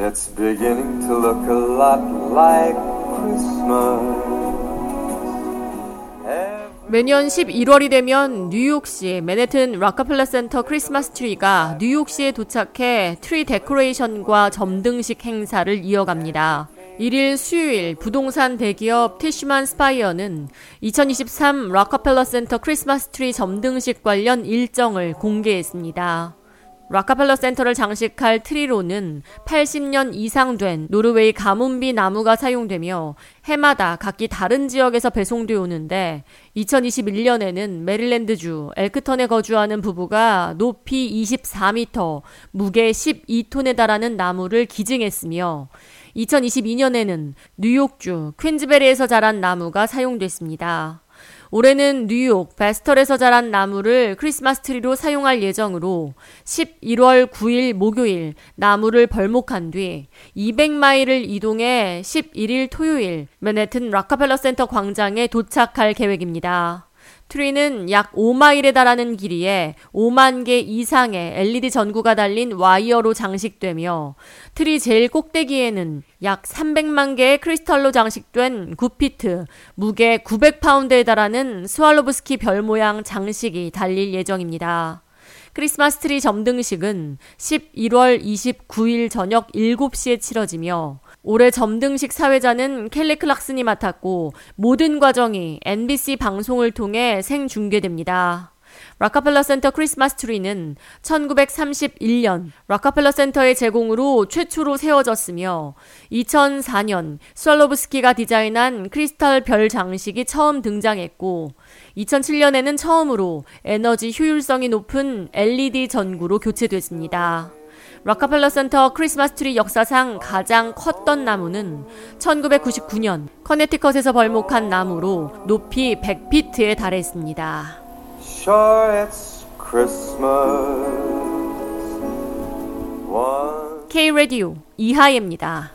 It's beginning to look a lot like Christmas. 매년 11월이 되면 뉴욕시 맨해튼 락카펠러 센터 크리스마스 트리가 뉴욕시에 도착해 트리 데코레이션과 점등식 행사를 이어갑니다. 1일 수요일 부동산 대기업 티슈만 스파이어는 2023 락카펠러 센터 크리스마스 트리 점등식 관련 일정을 공개했습니다. 락카펠러 센터를 장식할 트리로는 80년 이상 된 노르웨이 가문비 나무가 사용되며 해마다 각기 다른 지역에서 배송되어 오는데 2021년에는 메릴랜드주 엘크턴에 거주하는 부부가 높이 24m, 무게 12톤에 달하는 나무를 기증했으며 2022년에는 뉴욕주 퀸즈베리에서 자란 나무가 사용됐습니다. 올해는 뉴욕 베스털에서 자란 나무를 크리스마스 트리로 사용할 예정으로 11월 9일 목요일 나무를 벌목한 뒤 200마일을 이동해 11일 토요일 맨해튼 락카펠러 센터 광장에 도착할 계획입니다. 트리는 약 5마일에 달하는 길이에 5만 개 이상의 LED 전구가 달린 와이어로 장식되며 트리 제일 꼭대기에는 약 300만 개의 크리스탈로 장식된 9피트, 무게 900파운드에 달하는 스왈로브스키 별 모양 장식이 달릴 예정입니다. 크리스마스 트리 점등식은 11월 29일 저녁 7시에 치러지며 올해 점등식 사회자는 켈리 클락슨이 맡았고 모든 과정이 NBC 방송을 통해 생중계됩니다. 락카펠러 센터 크리스마스 트리는 1931년 락카펠러 센터의 제공으로 최초로 세워졌으며 2004년 스왈로브스키가 디자인한 크리스탈 별 장식이 처음 등장했고 2007년에는 처음으로 에너지 효율성이 높은 LED 전구로 교체됐습니다. 락카펠러 센터 크리스마스 트리 역사상 가장 컸던 나무는 1999년 커네티컷에서 벌목한 나무로 높이 100피트에 달했습니다. Sure, it's Christmas. One K 라디오 이하예입니다.